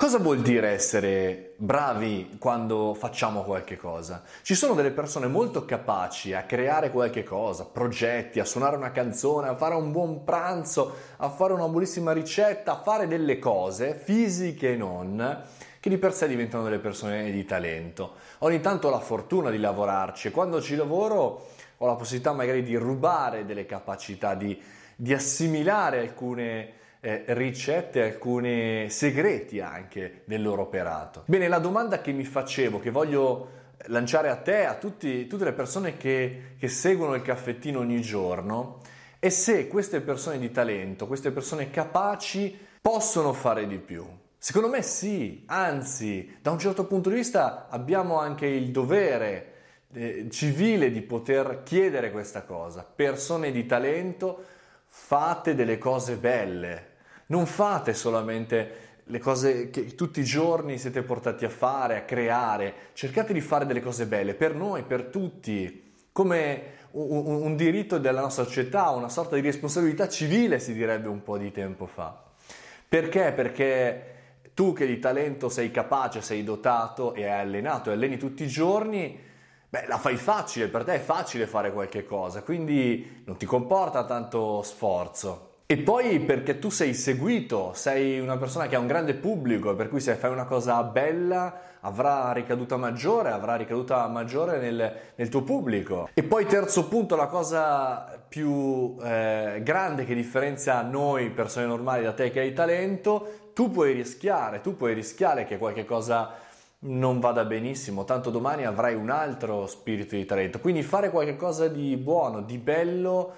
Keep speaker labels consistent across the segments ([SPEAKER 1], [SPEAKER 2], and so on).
[SPEAKER 1] Cosa vuol dire essere bravi quando facciamo qualche cosa? Ci sono delle persone molto capaci a creare qualche cosa, progetti, a suonare una canzone, a fare un buon pranzo, a fare una buonissima ricetta, a fare delle cose fisiche e non, che di per sé diventano delle persone di talento. Ogni tanto ho la fortuna di lavorarci e quando ci lavoro ho la possibilità magari di rubare delle capacità, di, di assimilare alcune eh, ricette, alcuni segreti anche del loro operato. Bene, la domanda che mi facevo, che voglio lanciare a te, a tutti, tutte le persone che, che seguono il caffettino ogni giorno, è se queste persone di talento, queste persone capaci, possono fare di più. Secondo me sì, anzi, da un certo punto di vista abbiamo anche il dovere eh, civile di poter chiedere questa cosa. Persone di talento, fate delle cose belle, non fate solamente le cose che tutti i giorni siete portati a fare, a creare, cercate di fare delle cose belle per noi, per tutti, come un, un, diritto della nostra società, una sorta di responsabilità civile si direbbe un po' di tempo fa. Perché? Perché tu che di talento sei capace, sei dotato e hai allenato e alleni tutti i giorni, beh, la fai facile, per te è facile fare qualche cosa, quindi non ti comporta tanto sforzo. E poi perché tu sei seguito, sei una persona che ha un grande pubblico, per cui se fai una cosa bella avrà ricaduta maggiore, avrà ricaduta maggiore nel, nel tuo pubblico. E poi terzo punto, la cosa più eh, grande che differenzia noi persone normali da te che hai talento, tu puoi rischiare, tu puoi rischiare che qualche cosa non vada benissimo, tanto domani avrai un altro spirito di talento. Quindi fare qualcosa di buono, di bello,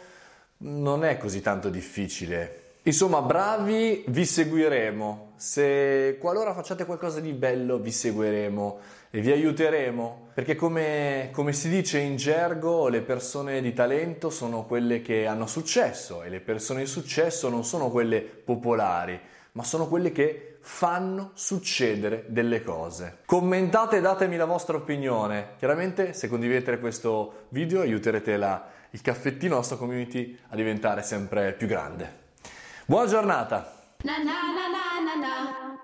[SPEAKER 1] non è così tanto difficile. Insomma, bravi, vi seguiremo. Se qualora facciate qualcosa di bello, vi seguiremo e vi aiuteremo. Perché come, come, si dice in gergo, le persone di talento sono quelle che hanno successo e le persone di successo non sono quelle popolari, ma sono quelle che fanno succedere delle cose. Commentate e datemi la vostra opinione. Chiaramente se condividete questo video aiuterete la, il caffettino, la nostra community a diventare sempre più grande. Buona giornata! Na na na